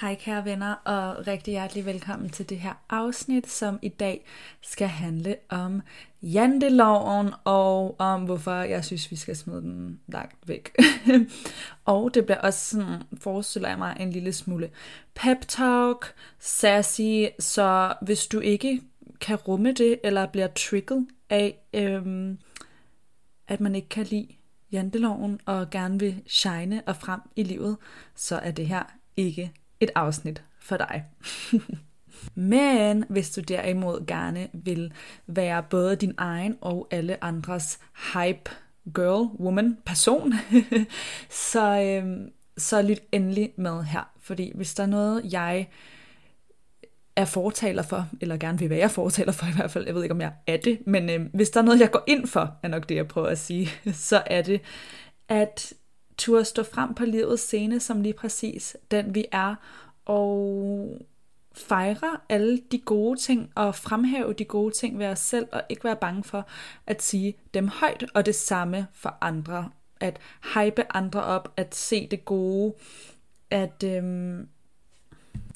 Hej kære venner, og rigtig hjertelig velkommen til det her afsnit, som i dag skal handle om janteloven, og om hvorfor jeg synes, vi skal smide den langt væk. og det bliver også sådan, forestiller jeg mig, en lille smule pep talk, sassy, så hvis du ikke kan rumme det, eller bliver trigget af, øhm, at man ikke kan lide janteloven, og gerne vil shine og frem i livet, så er det her ikke et afsnit for dig. Men hvis du derimod gerne vil være både din egen og alle andres hype girl, woman, person, så, øhm, så lyt endelig med her. Fordi hvis der er noget, jeg er fortaler for, eller gerne vil være fortaler for i hvert fald, jeg ved ikke om jeg er det, men øh, hvis der er noget, jeg går ind for, er nok det, jeg prøver at sige, så er det, at turde stå frem på livets scene som lige præcis den vi er, og fejre alle de gode ting og fremhæve de gode ting ved os selv og ikke være bange for at sige dem højt og det samme for andre. At hype andre op, at se det gode, at øhm,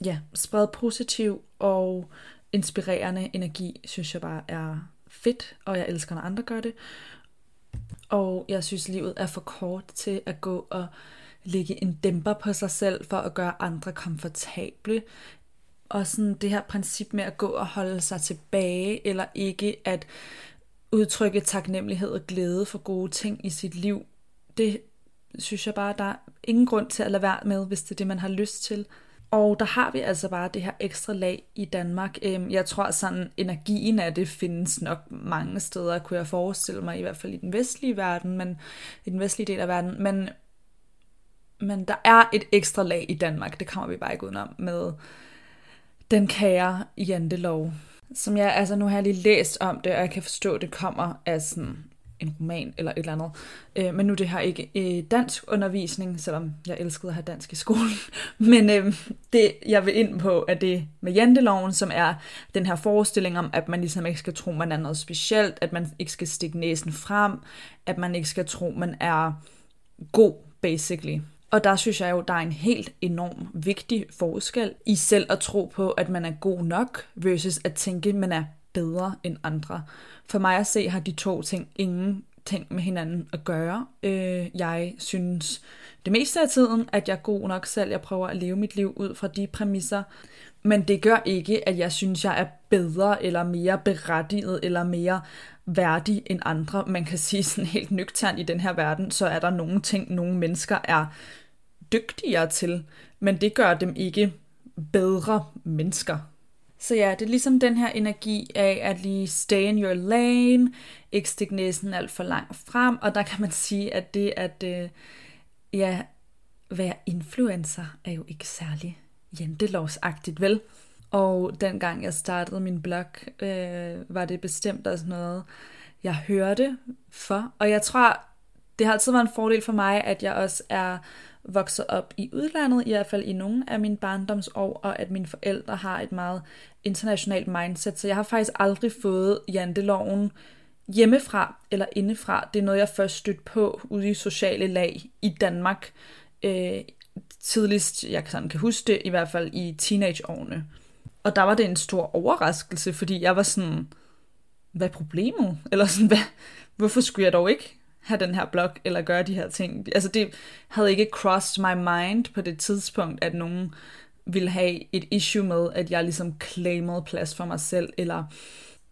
ja, sprede positiv og inspirerende energi, synes jeg bare er fedt, og jeg elsker, når andre gør det. Og jeg synes, livet er for kort til at gå og lægge en dæmper på sig selv for at gøre andre komfortable. Og sådan det her princip med at gå og holde sig tilbage, eller ikke at udtrykke taknemmelighed og glæde for gode ting i sit liv, det synes jeg bare, der er ingen grund til at lade være med, hvis det er det, man har lyst til. Og der har vi altså bare det her ekstra lag i Danmark. Øhm, jeg tror sådan, energien af det findes nok mange steder, kunne jeg forestille mig, i hvert fald i den vestlige verden, men i den vestlige del af verden. Men, men der er et ekstra lag i Danmark, det kommer vi bare ikke udenom, med den kære jantelov. Som jeg, altså nu har jeg lige læst om det, og jeg kan forstå, at det kommer af sådan en roman eller et eller andet. Øh, men nu det her ikke øh, dansk undervisning, selvom jeg elskede at have dansk i skolen. Men øh, det, jeg vil ind på, er det med janteloven, som er den her forestilling om, at man ligesom ikke skal tro, man er noget specielt, at man ikke skal stikke næsen frem, at man ikke skal tro, man er god, basically. Og der synes jeg jo, der er en helt enorm vigtig forskel i selv at tro på, at man er god nok, versus at tænke, man er bedre end andre. For mig at se har de to ting ingen ting med hinanden at gøre. Øh, jeg synes det meste af tiden, at jeg er god nok selv. Jeg prøver at leve mit liv ud fra de præmisser. Men det gør ikke, at jeg synes, jeg er bedre eller mere berettiget eller mere værdig end andre. Man kan sige sådan helt nøgternt i den her verden, så er der nogle ting, nogle mennesker er dygtigere til. Men det gør dem ikke bedre mennesker. Så ja, det er ligesom den her energi af at lige stay in your lane, ikke stikke næsen alt for langt frem, og der kan man sige, at det at øh, ja, være influencer er jo ikke særlig jentelovsagtigt, vel? Og dengang jeg startede min blog, øh, var det bestemt også noget, jeg hørte for. Og jeg tror, det har altid været en fordel for mig, at jeg også er vokset op i udlandet, i hvert fald i nogle af mine barndomsår, og at mine forældre har et meget internationalt mindset, så jeg har faktisk aldrig fået janteloven hjemmefra eller indefra. Det er noget, jeg først stødt på ude i sociale lag i Danmark. Øh, tidligst, jeg sådan kan huske det, i hvert fald i teenageårene. Og der var det en stor overraskelse, fordi jeg var sådan, hvad er problemet? Eller sådan, hvad, hvorfor skulle jeg dog ikke have den her blog, eller gøre de her ting? Altså det havde ikke crossed my mind på det tidspunkt, at nogen ville have et issue med, at jeg ligesom claimede plads for mig selv, eller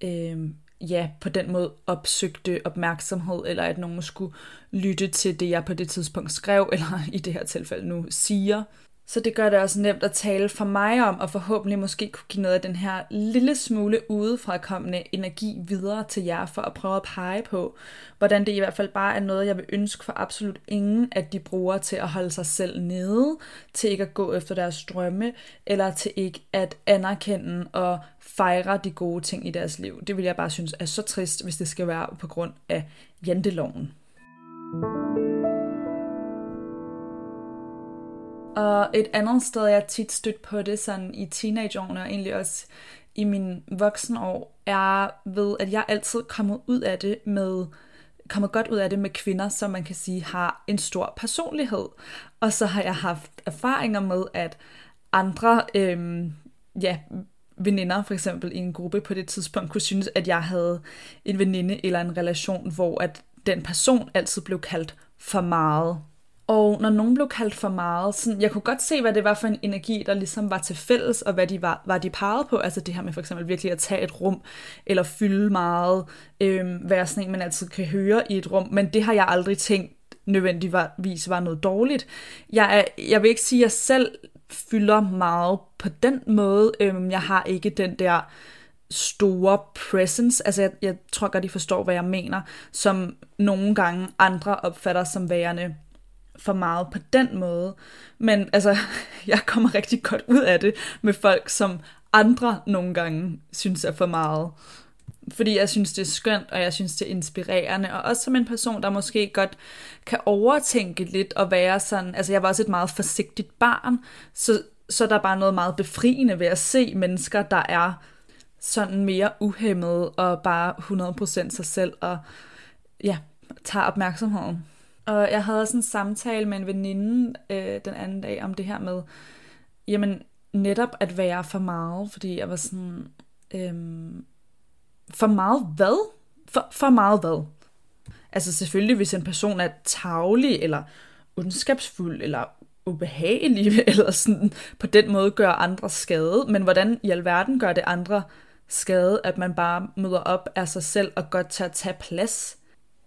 øh, ja, på den måde opsøgte opmærksomhed, eller at nogen skulle lytte til det, jeg på det tidspunkt skrev, eller i det her tilfælde nu siger. Så det gør det også nemt at tale for mig om, og forhåbentlig måske kunne give noget af den her lille smule udefrakommende energi videre til jer, for at prøve at pege på, hvordan det i hvert fald bare er noget, jeg vil ønske for absolut ingen, at de bruger til at holde sig selv nede, til ikke at gå efter deres drømme, eller til ikke at anerkende og fejre de gode ting i deres liv. Det vil jeg bare synes er så trist, hvis det skal være på grund af janteloven. Og et andet sted, jeg tit stødt på det sådan i teenageårene, og egentlig også i min voksenår, er ved, at jeg altid kommer ud af det med kommer godt ud af det med kvinder, som man kan sige har en stor personlighed. Og så har jeg haft erfaringer med, at andre øhm, ja, veninder for eksempel i en gruppe på det tidspunkt kunne synes, at jeg havde en veninde eller en relation, hvor at den person altid blev kaldt for meget. Og når nogen blev kaldt for meget, sådan, jeg kunne godt se, hvad det var for en energi, der ligesom var til fælles, og hvad de var, var de pegede på. Altså det her med for eksempel virkelig at tage et rum, eller fylde meget, øh, være sådan en, man altid kan høre i et rum. Men det har jeg aldrig tænkt nødvendigvis var noget dårligt. Jeg, er, jeg vil ikke sige, at jeg selv fylder meget på den måde. Øh, jeg har ikke den der store presence, altså jeg, jeg tror godt, de forstår, hvad jeg mener, som nogle gange andre opfatter som værende for meget på den måde. Men altså, jeg kommer rigtig godt ud af det med folk, som andre nogle gange synes er for meget. Fordi jeg synes, det er skønt, og jeg synes, det er inspirerende. Og også som en person, der måske godt kan overtænke lidt og være sådan... Altså, jeg var også et meget forsigtigt barn, så, så der er bare noget meget befriende ved at se mennesker, der er sådan mere uhemmet og bare 100% sig selv og ja, tager opmærksomheden. Og jeg havde også en samtale med en veninde øh, den anden dag om det her med, jamen netop at være for meget, fordi jeg var sådan, øhm, for meget hvad? For, for meget hvad? Altså selvfølgelig, hvis en person er tavlig, eller ondskabsfuld, eller ubehagelig, eller sådan på den måde gør andre skade, men hvordan i alverden gør det andre skade, at man bare møder op af sig selv og godt tager tage plads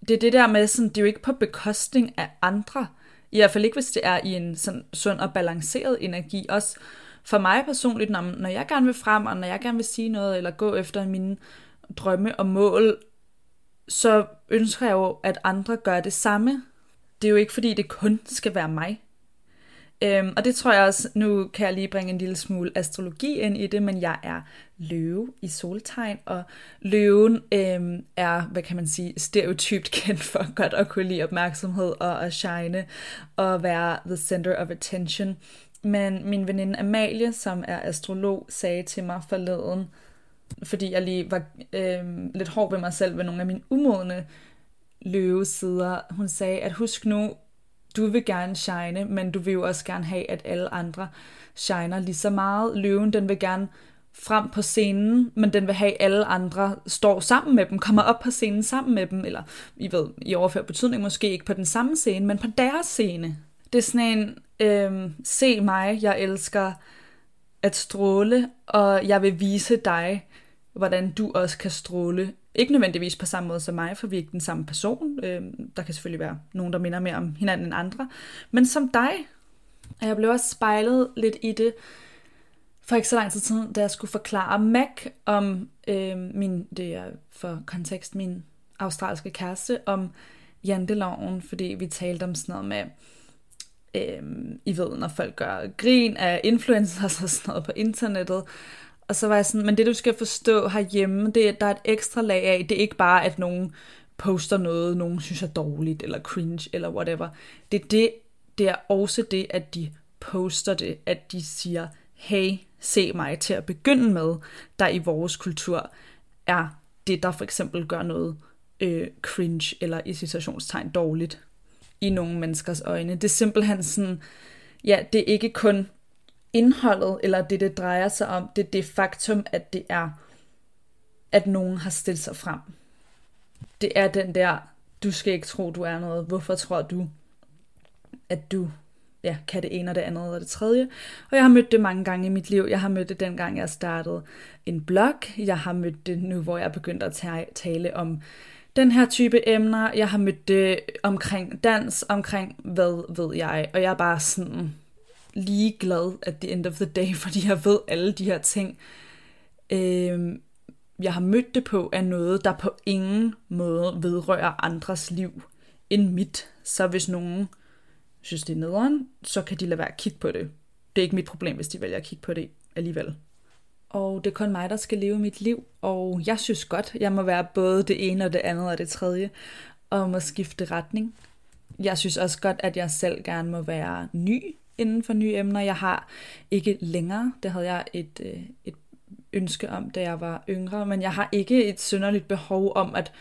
det er det der med, sådan, det er jo ikke på bekostning af andre. I hvert fald ikke, hvis det er i en sådan sund og balanceret energi. Også for mig personligt, når, når jeg gerne vil frem, og når jeg gerne vil sige noget, eller gå efter mine drømme og mål, så ønsker jeg jo, at andre gør det samme. Det er jo ikke, fordi det kun skal være mig. Øhm, og det tror jeg også, nu kan jeg lige bringe en lille smule astrologi ind i det, men jeg er løve i soltegn, og løven øhm, er, hvad kan man sige, stereotypt kendt for godt at kunne lide opmærksomhed og at shine og være the center of attention. Men min veninde Amalie, som er astrolog, sagde til mig forleden, fordi jeg lige var øhm, lidt hård ved mig selv ved nogle af mine umodne løvesider, hun sagde, at husk nu, du vil gerne shine, men du vil jo også gerne have, at alle andre shiner lige så meget. Løven, den vil gerne frem på scenen, men den vil have, at alle andre står sammen med dem, kommer op på scenen sammen med dem, eller I ved, i overført betydning måske ikke på den samme scene, men på deres scene. Det er sådan en, øh, se mig, jeg elsker at stråle, og jeg vil vise dig, hvordan du også kan stråle ikke nødvendigvis på samme måde som mig, for vi er ikke den samme person. Øh, der kan selvfølgelig være nogen, der minder mere om hinanden end andre. Men som dig. Og jeg blev også spejlet lidt i det, for ikke så lang tid siden, da jeg skulle forklare Mac om øh, min, det er for kontekst, min australske kæreste, om janteloven, fordi vi talte om sådan noget med, øh, I ved, når folk gør grin af influencers og sådan noget på internettet, og så var jeg sådan, men det du skal forstå herhjemme, det er, der er et ekstra lag af, det er ikke bare, at nogen poster noget, nogen synes er dårligt, eller cringe, eller whatever. Det er, det, det er også det, at de poster det, at de siger, hey, se mig til at begynde med, der i vores kultur er det, der for eksempel gør noget øh, cringe, eller i situationstegn dårligt i nogle menneskers øjne. Det er simpelthen sådan, ja, det er ikke kun indholdet, eller det, det drejer sig om, det er det faktum, at det er, at nogen har stillet sig frem. Det er den der, du skal ikke tro, du er noget. Hvorfor tror du, at du ja, kan det ene og det andet og det tredje. Og jeg har mødt det mange gange i mit liv. Jeg har mødt det dengang, jeg startede en blog. Jeg har mødt det nu, hvor jeg er begyndt at tale om den her type emner. Jeg har mødt det omkring dans, omkring hvad ved jeg. Og jeg er bare sådan, ligeglad at the end of the day, fordi jeg ved alle de her ting, øh, jeg har mødt det på, er noget, der på ingen måde vedrører andres liv end mit. Så hvis nogen synes, det er nederen, så kan de lade være at kigge på det. Det er ikke mit problem, hvis de vælger at kigge på det alligevel. Og det er kun mig, der skal leve mit liv, og jeg synes godt, jeg må være både det ene og det andet og det tredje, og må skifte retning. Jeg synes også godt, at jeg selv gerne må være ny inden for nye emner. Jeg har ikke længere, det havde jeg et, øh, et ønske om, da jeg var yngre, men jeg har ikke et synderligt behov om at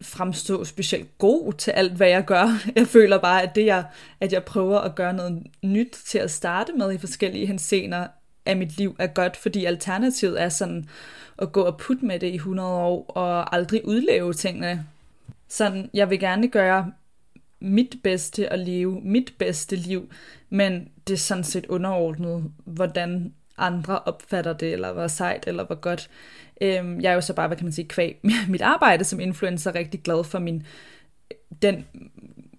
fremstå specielt god til alt, hvad jeg gør. Jeg føler bare, at det jeg, at jeg prøver at gøre noget nyt til at starte med i forskellige hensener af mit liv er godt, fordi alternativet er sådan at gå og putte med det i 100 år og aldrig udleve tingene. Sådan, jeg vil gerne gøre mit bedste at leve mit bedste liv, men det er sådan set underordnet, hvordan andre opfatter det, eller hvor sejt, eller hvor godt. Øhm, jeg er jo så bare, hvad kan man sige, kvæg mit arbejde som influencer, rigtig glad for min, den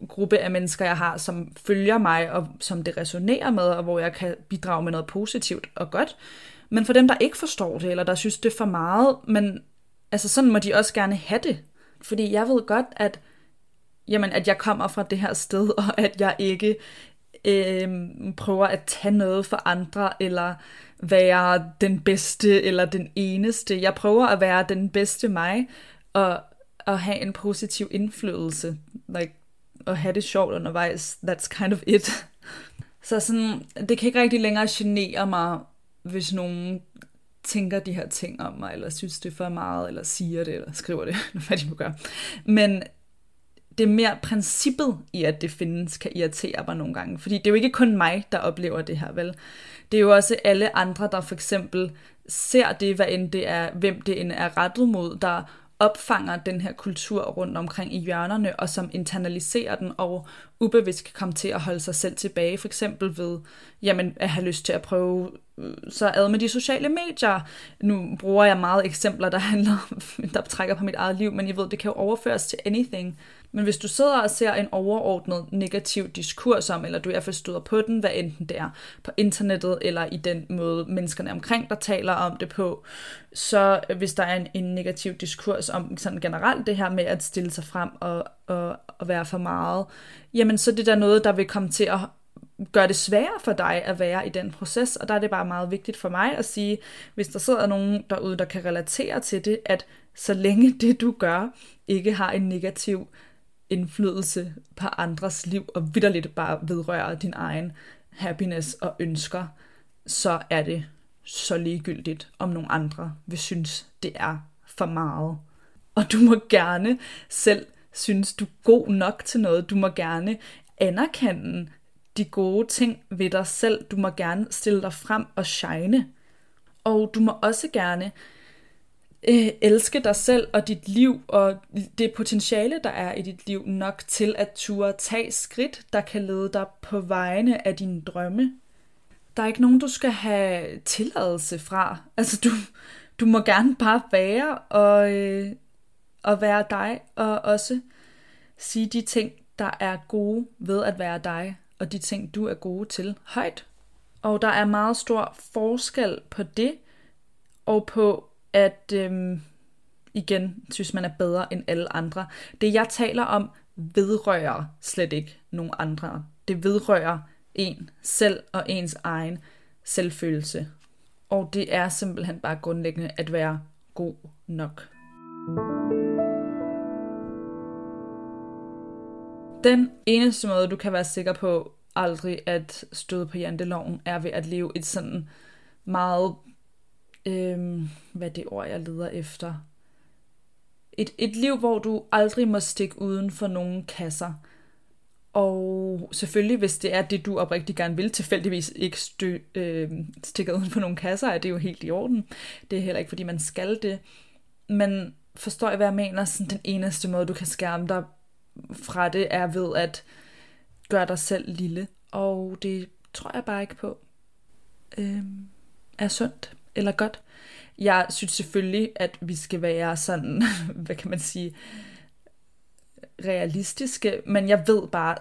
gruppe af mennesker, jeg har, som følger mig, og som det resonerer med, og hvor jeg kan bidrage med noget positivt og godt. Men for dem, der ikke forstår det, eller der synes, det er for meget, men altså sådan må de også gerne have det. Fordi jeg ved godt, at, jamen, at jeg kommer fra det her sted, og at jeg ikke øh, prøver at tage noget for andre, eller være den bedste, eller den eneste. Jeg prøver at være den bedste mig, og at have en positiv indflydelse. Like, at have det sjovt undervejs. That's kind of it. Så sådan, det kan ikke rigtig længere genere mig, hvis nogen tænker de her ting om mig, eller synes det er for meget, eller siger det, eller skriver det, hvad de nu gør. Men det er mere princippet i, at det findes, kan irritere mig nogle gange. Fordi det er jo ikke kun mig, der oplever det her, vel? Det er jo også alle andre, der for eksempel ser det, hvad end det er, hvem det end er rettet mod, der opfanger den her kultur rundt omkring i hjørnerne, og som internaliserer den, og ubevidst kan komme til at holde sig selv tilbage, for eksempel ved jamen, at have lyst til at prøve så ad med de sociale medier. Nu bruger jeg meget eksempler, der handler, der trækker på mit eget liv, men I ved, det kan jo overføres til anything. Men hvis du sidder og ser en overordnet negativ diskurs om, eller du i hvert fald støder på den, hvad enten det er på internettet, eller i den måde menneskerne omkring der taler om det på, så hvis der er en, en negativ diskurs om sådan generelt det her med at stille sig frem og, og, og være for meget, jamen så er det der noget, der vil komme til at gør det sværere for dig at være i den proces, og der er det bare meget vigtigt for mig at sige, hvis der sidder nogen derude, der kan relatere til det, at så længe det du gør ikke har en negativ indflydelse på andres liv, og vidderligt bare vedrører din egen happiness og ønsker, så er det så ligegyldigt, om nogle andre vil synes, det er for meget. Og du må gerne selv synes, du er god nok til noget. Du må gerne anerkende de gode ting ved dig selv. Du må gerne stille dig frem og shine. Og du må også gerne øh, elske dig selv og dit liv og det potentiale, der er i dit liv, nok til at ture tage skridt, der kan lede dig på vegne af dine drømme. Der er ikke nogen, du skal have tilladelse fra. Altså, du, du må gerne bare være og, øh, og være dig, og også sige de ting, der er gode ved at være dig, og de ting, du er gode til højt. Og der er meget stor forskel på det, og på at øhm, igen synes man er bedre end alle andre. Det jeg taler om vedrører slet ikke nogen andre. Det vedrører en selv og ens egen selvfølelse. Og det er simpelthen bare grundlæggende at være god nok. Den eneste måde, du kan være sikker på aldrig at støde på janteloven, er ved at leve et sådan meget øhm, hvad er det ord, jeg leder efter? Et, et liv, hvor du aldrig må stikke uden for nogen kasser. Og selvfølgelig, hvis det er det, du oprigtigt gerne vil, tilfældigvis ikke stø, øh, stikke uden for nogle kasser, er det jo helt i orden. Det er heller ikke, fordi man skal det. Men forstår jeg, hvad jeg mener? Sådan, den eneste måde, du kan skærme dig fra det, er ved at gøre dig selv lille. Og det tror jeg bare ikke på øh, er sundt eller godt. Jeg synes selvfølgelig, at vi skal være sådan, hvad kan man sige, realistiske, men jeg ved bare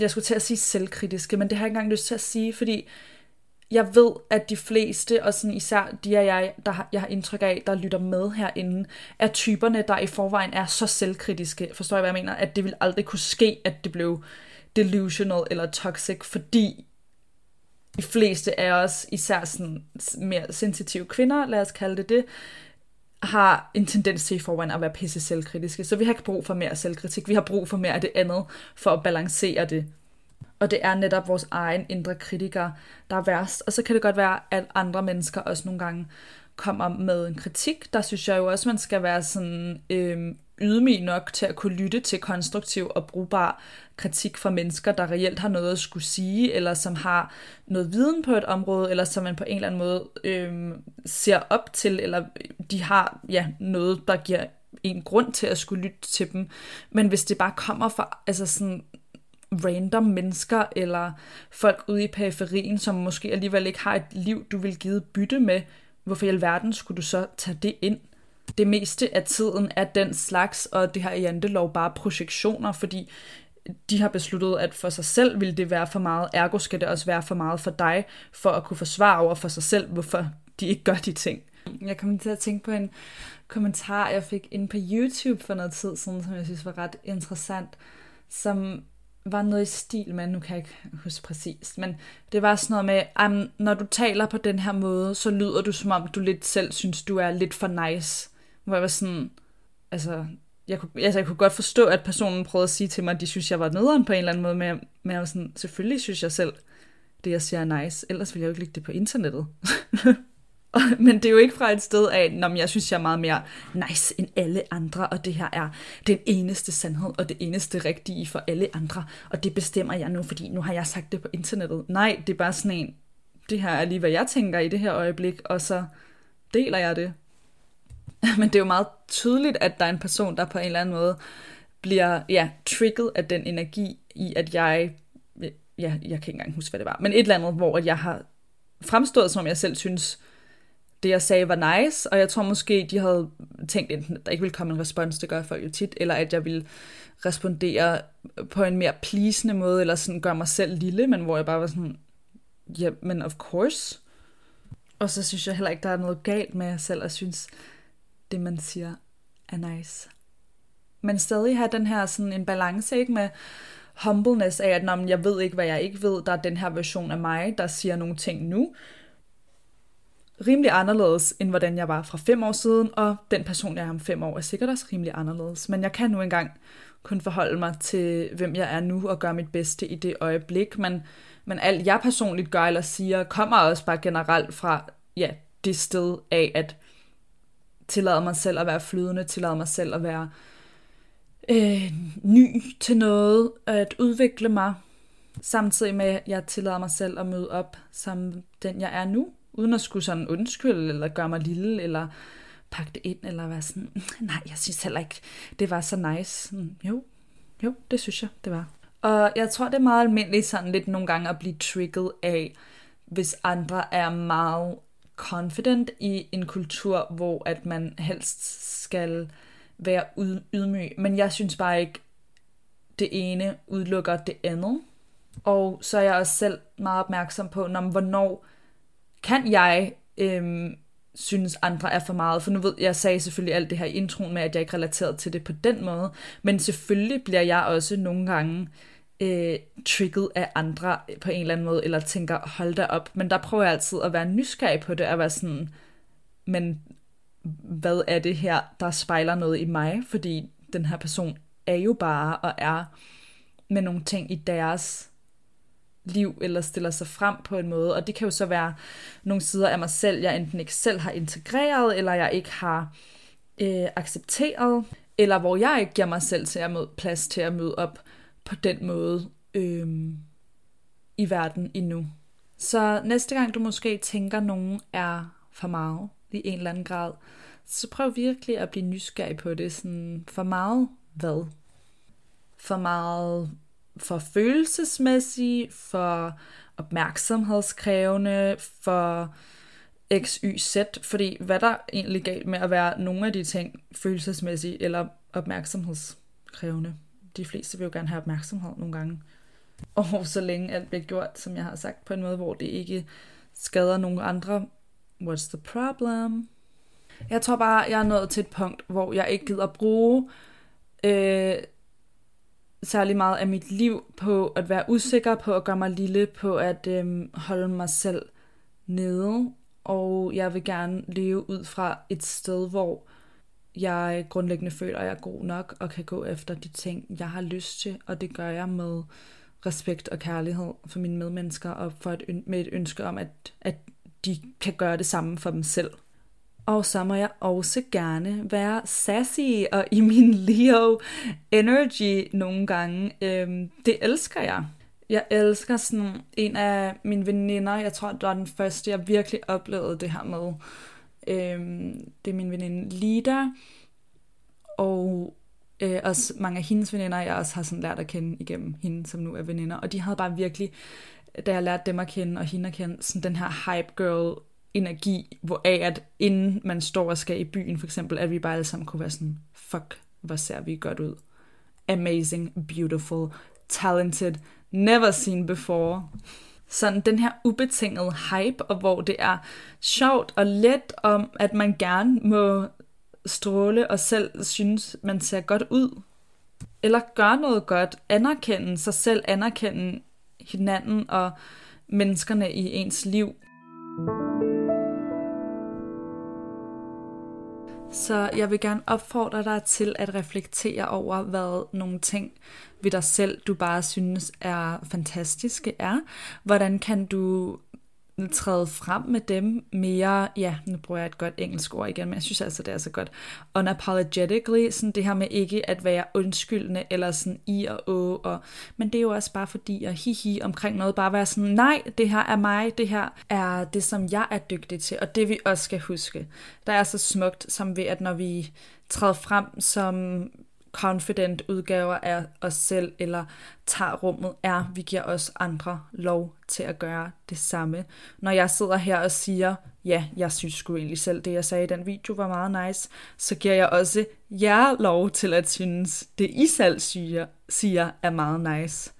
jeg skulle til at sige selvkritiske, men det har jeg ikke engang lyst til at sige, fordi jeg ved, at de fleste, og sådan især de af jeg, der har, jeg har indtryk af, der lytter med herinde, er typerne, der i forvejen er så selvkritiske. Forstår jeg, hvad jeg mener? At det vil aldrig kunne ske, at det blev delusional eller toxic, fordi de fleste af os, især sådan mere sensitive kvinder, lad os kalde det det, har en tendens til i forvejen at være pisse selvkritiske. Så vi har ikke brug for mere selvkritik. Vi har brug for mere af det andet, for at balancere det. Og det er netop vores egen indre kritiker, der er værst. Og så kan det godt være, at andre mennesker også nogle gange kommer med en kritik. Der synes jeg jo også, man skal være sådan øh, ydmyg nok til at kunne lytte til konstruktiv og brugbar kritik fra mennesker, der reelt har noget at skulle sige, eller som har noget viden på et område, eller som man på en eller anden måde øh, ser op til, eller de har ja, noget, der giver en grund til at skulle lytte til dem. Men hvis det bare kommer fra altså sådan random mennesker, eller folk ude i periferien, som måske alligevel ikke har et liv, du vil give bytte med, hvorfor i alverden skulle du så tage det ind? Det meste af tiden er den slags, og det her jantelov bare projektioner, fordi de har besluttet, at for sig selv vil det være for meget, ergo skal det også være for meget for dig, for at kunne forsvare over for sig selv, hvorfor de ikke gør de ting. Jeg kom til at tænke på en kommentar, jeg fik ind på YouTube for noget tid siden, som jeg synes var ret interessant, som var noget i stil med, nu kan jeg ikke huske præcist, men det var sådan noget med, at når du taler på den her måde, så lyder du som om, du lidt selv synes, du er lidt for nice. Hvor jeg var sådan, altså, jeg kunne, altså, jeg kunne godt forstå, at personen prøvede at sige til mig, at de synes, jeg var nederen på en eller anden måde, men jeg, men jeg var sådan, selvfølgelig synes jeg selv, det jeg siger er nice, ellers ville jeg jo ikke lægge det på internettet. Men det er jo ikke fra et sted af, når jeg synes, jeg er meget mere nice end alle andre, og det her er den eneste sandhed, og det eneste rigtige for alle andre, og det bestemmer jeg nu, fordi nu har jeg sagt det på internettet. Nej, det er bare sådan en, det her er lige, hvad jeg tænker i det her øjeblik, og så deler jeg det. Men det er jo meget tydeligt, at der er en person, der på en eller anden måde bliver ja, trigget af den energi i, at jeg, ja, jeg kan ikke engang huske, hvad det var, men et eller andet, hvor jeg har fremstået, som jeg selv synes, det jeg sagde var nice, og jeg tror måske, de havde tænkt enten, at der ikke ville komme en respons, det gør folk jo tit, eller at jeg ville respondere på en mere pleasende måde, eller sådan gøre mig selv lille, men hvor jeg bare var sådan, ja, yeah, men of course. Og så synes jeg heller ikke, der er noget galt med at selv og synes, det man siger er nice. Men stadig have den her sådan en balance, ikke med humbleness af, at når jeg ved ikke, hvad jeg ikke ved, der er den her version af mig, der siger nogle ting nu, rimelig anderledes, end hvordan jeg var fra fem år siden, og den person, jeg er om fem år, er sikkert også rimelig anderledes. Men jeg kan nu engang kun forholde mig til, hvem jeg er nu, og gøre mit bedste i det øjeblik. Men, men alt jeg personligt gør eller siger, kommer også bare generelt fra ja, det sted af, at tillade mig selv at være flydende, tillade mig selv at være øh, ny til noget, at udvikle mig, samtidig med, at jeg tillader mig selv at møde op som den, jeg er nu, uden at skulle sådan undskylde, eller gøre mig lille, eller pakke det ind, eller være sådan, nej, jeg synes heller ikke, det var så nice. Jo, jo, det synes jeg, det var. Og jeg tror, det er meget almindeligt sådan lidt nogle gange at blive trigget af, hvis andre er meget confident i en kultur, hvor at man helst skal være ydmyg. Men jeg synes bare ikke, det ene udelukker det andet. Og så er jeg også selv meget opmærksom på, når, hvornår kan jeg øhm, synes andre er for meget, for nu ved jeg sagde selvfølgelig alt det her i introen med, at jeg ikke relateret til det på den måde, men selvfølgelig bliver jeg også nogle gange øh, trigget af andre på en eller anden måde, eller tænker, hold da op, men der prøver jeg altid at være nysgerrig på det, at være sådan, men hvad er det her, der spejler noget i mig, fordi den her person er jo bare og er med nogle ting i deres liv, eller stiller sig frem på en måde. Og det kan jo så være nogle sider af mig selv, jeg enten ikke selv har integreret, eller jeg ikke har øh, accepteret, eller hvor jeg ikke giver mig selv til at møde, plads til at møde op på den måde øh, i verden endnu. Så næste gang du måske tænker, at nogen er for meget i en eller anden grad, så prøv virkelig at blive nysgerrig på det. Sådan, for meget hvad? For meget for følelsesmæssig, for opmærksomhedskrævende, for x, y, z, fordi hvad der egentlig galt med at være nogle af de ting følelsesmæssige eller opmærksomhedskrævende? De fleste vil jo gerne have opmærksomhed nogle gange. Og så længe alt bliver gjort, som jeg har sagt, på en måde, hvor det ikke skader nogen andre. What's the problem? Jeg tror bare, jeg er nået til et punkt, hvor jeg ikke gider bruge øh, særlig meget af mit liv på at være usikker, på at gøre mig lille, på at øhm, holde mig selv nede. Og jeg vil gerne leve ud fra et sted, hvor jeg grundlæggende føler, at jeg er god nok og kan gå efter de ting, jeg har lyst til. Og det gør jeg med respekt og kærlighed for mine medmennesker og for et, med et ønske om, at, at de kan gøre det samme for dem selv. Og så må jeg også gerne være sassy og i min Leo energy nogle gange. Øhm, det elsker jeg. Jeg elsker sådan en af mine veninder, jeg tror, det var den første, jeg virkelig oplevede det her med. Øhm, det er min veninde Lida, og øh, også mange af hendes veninder, jeg også har sådan lært at kende igennem hende, som nu er veninder. Og de havde bare virkelig, da jeg lærte dem at kende, og hende at kende, sådan den her hype girl energi, hvor af at inden man står og skal i byen, for eksempel, at vi bare alle sammen kunne være sådan, fuck, hvor ser vi godt ud. Amazing, beautiful, talented, never seen before. Sådan den her ubetingede hype, og hvor det er sjovt og let om, at man gerne må stråle og selv synes, man ser godt ud. Eller gøre noget godt, anerkende sig selv, anerkende hinanden og menneskerne i ens liv. Så jeg vil gerne opfordre dig til at reflektere over, hvad nogle ting ved dig selv, du bare synes er fantastiske er. Hvordan kan du træde frem med dem mere, ja, nu bruger jeg et godt engelsk ord igen, men jeg synes altså, det er så godt, unapologetically, sådan det her med ikke at være undskyldende, eller sådan i og å, og, men det er jo også bare fordi at hihi omkring noget, bare være sådan, nej, det her er mig, det her er det, som jeg er dygtig til, og det vi også skal huske, der er så smukt, som ved, at når vi træder frem som confident udgaver af os selv, eller tager rummet, er, vi giver os andre lov til at gøre det samme. Når jeg sidder her og siger, ja, jeg synes sgu egentlig selv, det jeg sagde i den video var meget nice, så giver jeg også jer lov til at synes, det I selv siger, siger er meget nice.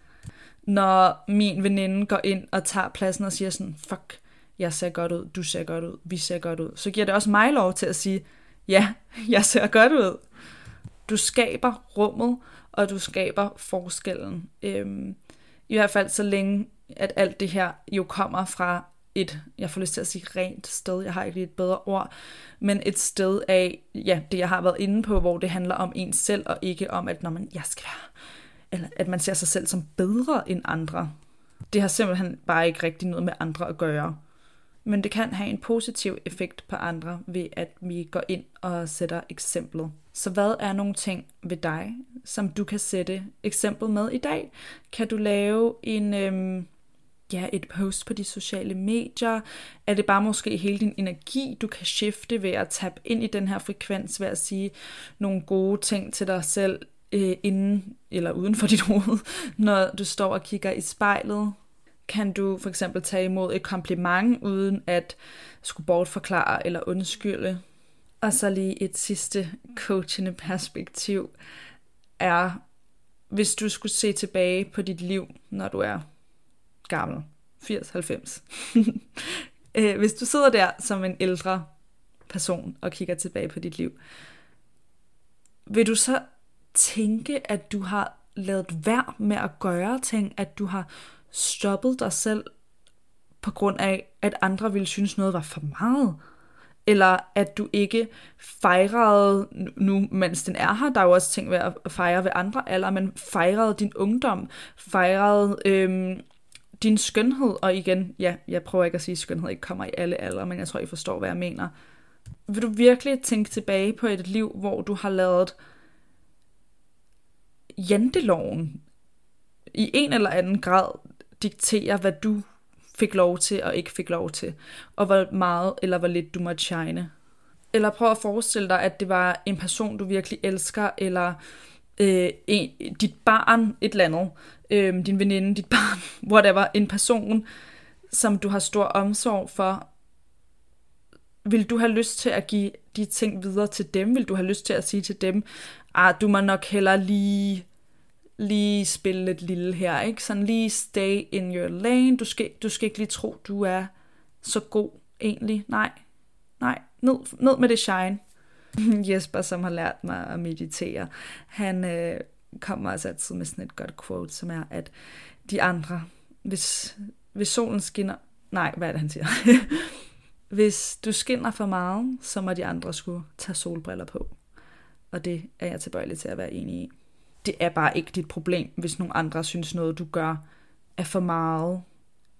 Når min veninde går ind og tager pladsen og siger sådan, fuck, jeg ser godt ud, du ser godt ud, vi ser godt ud, så giver det også mig lov til at sige, ja, jeg ser godt ud du skaber rummet, og du skaber forskellen. Øhm, I hvert fald så længe, at alt det her jo kommer fra et, jeg får lyst til at sige rent sted, jeg har ikke lige et bedre ord, men et sted af, ja, det jeg har været inde på, hvor det handler om en selv, og ikke om, at når man, jeg skal være, eller at man ser sig selv som bedre end andre. Det har simpelthen bare ikke rigtig noget med andre at gøre men det kan have en positiv effekt på andre ved, at vi går ind og sætter eksemplet. Så hvad er nogle ting ved dig, som du kan sætte eksempel med i dag? Kan du lave en, øhm, ja, et post på de sociale medier? Er det bare måske hele din energi, du kan skifte ved at tabe ind i den her frekvens, ved at sige nogle gode ting til dig selv øh, inden eller uden for dit hoved, når du står og kigger i spejlet? Kan du for eksempel tage imod et kompliment, uden at skulle bortforklare eller undskylde. Og så lige et sidste coachende perspektiv er, hvis du skulle se tilbage på dit liv, når du er gammel, 80-90. Øh, hvis du sidder der som en ældre person og kigger tilbage på dit liv, vil du så tænke, at du har lavet værd med at gøre ting, at du har stoppet dig selv på grund af, at andre ville synes noget var for meget? Eller at du ikke fejrede, nu mens den er her, der er jo også ting ved at fejre ved andre alder, men fejrede din ungdom, fejrede øhm, din skønhed, og igen, ja, jeg prøver ikke at sige, at skønhed ikke kommer i alle aldre, men jeg tror, I forstår, hvad jeg mener. Vil du virkelig tænke tilbage på et liv, hvor du har lavet janteloven i en eller anden grad diktere, hvad du fik lov til og ikke fik lov til, og hvor meget eller hvor lidt du måtte shine. Eller prøv at forestille dig, at det var en person, du virkelig elsker, eller øh, en, dit barn, et eller andet, øh, din veninde, dit barn, whatever, en person, som du har stor omsorg for, vil du have lyst til at give de ting videre til dem? Vil du have lyst til at sige til dem, ah, du må nok heller lige lige spille lidt lille her, ikke? Sådan lige stay in your lane. Du skal, du skal ikke lige tro, du er så god egentlig. Nej, nej. Ned, ned med det shine. Jesper, som har lært mig at meditere, han øh, kommer også altid med sådan et godt quote, som er, at de andre, hvis, hvis solen skinner, nej, hvad er det, han siger? hvis du skinner for meget, så må de andre skulle tage solbriller på. Og det er jeg tilbøjelig til at være enig i. Det er bare ikke dit problem, hvis nogle andre synes noget, du gør, er for meget,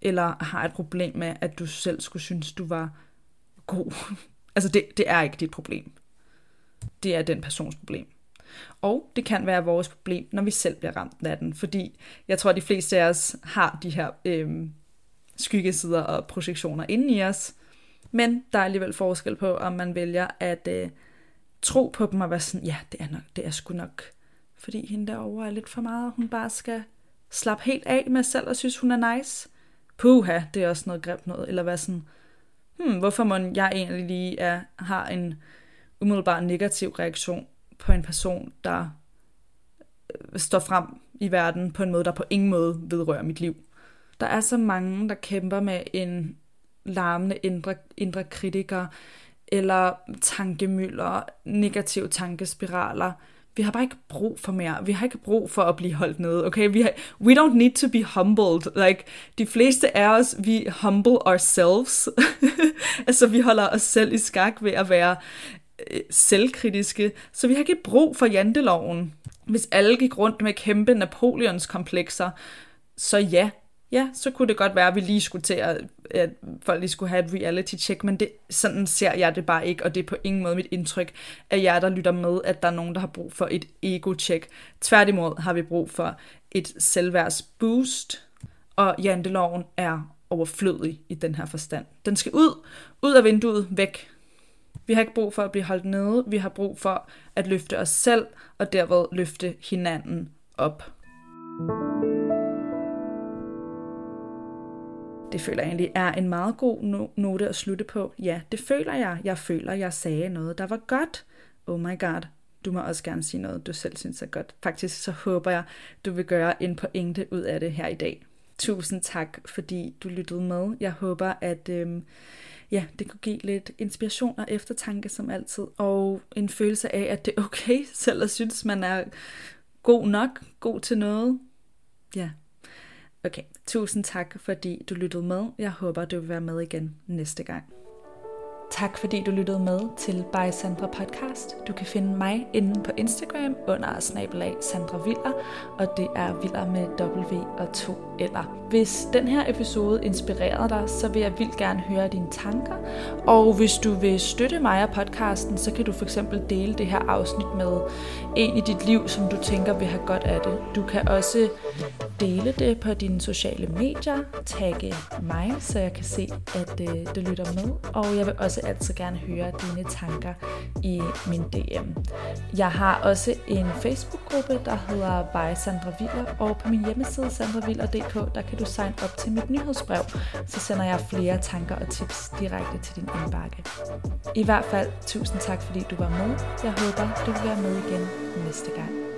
eller har et problem med, at du selv skulle synes, du var god. altså, det, det er ikke dit problem. Det er den persons problem. Og det kan være vores problem, når vi selv bliver ramt af den, fordi jeg tror, at de fleste af os har de her øh, skyggesider og projektioner inde i os, men der er alligevel forskel på, om man vælger at øh, tro på dem og være sådan, ja, det er, nok, det er sgu nok, fordi hende derovre er lidt for meget, hun bare skal slappe helt af med selv og synes, hun er nice. Puha, det er også noget grimt noget. Eller hvad sådan, hmm, hvorfor må jeg egentlig lige er, har en umiddelbar negativ reaktion på en person, der øh, står frem i verden på en måde, der på ingen måde vedrører mit liv. Der er så mange, der kæmper med en larmende indre, indre kritiker, eller tankemøller, negative tankespiraler. Vi har bare ikke brug for mere. Vi har ikke brug for at blive holdt nede, okay? Vi har, we don't need to be humbled. Like, de fleste af os, vi humble ourselves. altså, vi holder os selv i skak ved at være øh, selvkritiske. Så vi har ikke brug for janteloven. Hvis alle gik rundt med kæmpe Napoleons komplekser, så ja, ja, så kunne det godt være, at vi lige skulle til at, at folk lige skulle have et reality check, men det, sådan ser jeg det bare ikke, og det er på ingen måde mit indtryk, at jer, der lytter med, at der er nogen, der har brug for et ego-check. Tværtimod har vi brug for et selvværdsboost, og janteloven er overflødig i den her forstand. Den skal ud, ud af vinduet, væk. Vi har ikke brug for at blive holdt nede, vi har brug for at løfte os selv, og derved løfte hinanden op. thank you det føler jeg egentlig er en meget god note at slutte på. Ja, det føler jeg. Jeg føler, jeg sagde noget, der var godt. Oh my god, du må også gerne sige noget, du selv synes er godt. Faktisk så håber jeg, du vil gøre en pointe ud af det her i dag. Tusind tak, fordi du lyttede med. Jeg håber, at øhm, ja, det kunne give lidt inspiration og eftertanke som altid. Og en følelse af, at det er okay selv at synes, man er god nok, god til noget. Ja, Okay, tusind tak, fordi du lyttede med. Jeg håber, du vil være med igen næste gang. Tak fordi du lyttede med til By Sandra Podcast. Du kan finde mig inde på Instagram under snabelag Sandra Viller, og det er Viller med W og to eller. Hvis den her episode inspirerede dig, så vil jeg vildt gerne høre dine tanker. Og hvis du vil støtte mig og podcasten, så kan du for eksempel dele det her afsnit med en i dit liv, som du tænker vil have godt af det. Du kan også dele det på dine sociale medier, tagge mig, så jeg kan se, at øh, det lytter med. Og jeg vil også altid gerne høre dine tanker i min DM. Jeg har også en Facebook-gruppe, der hedder By Sandra Viller, og på min hjemmeside sandraviller.dk, der kan du signe op til mit nyhedsbrev, så sender jeg flere tanker og tips direkte til din indbakke. I hvert fald, tusind tak fordi du var med. Jeg håber, du vil være med igen næste gang.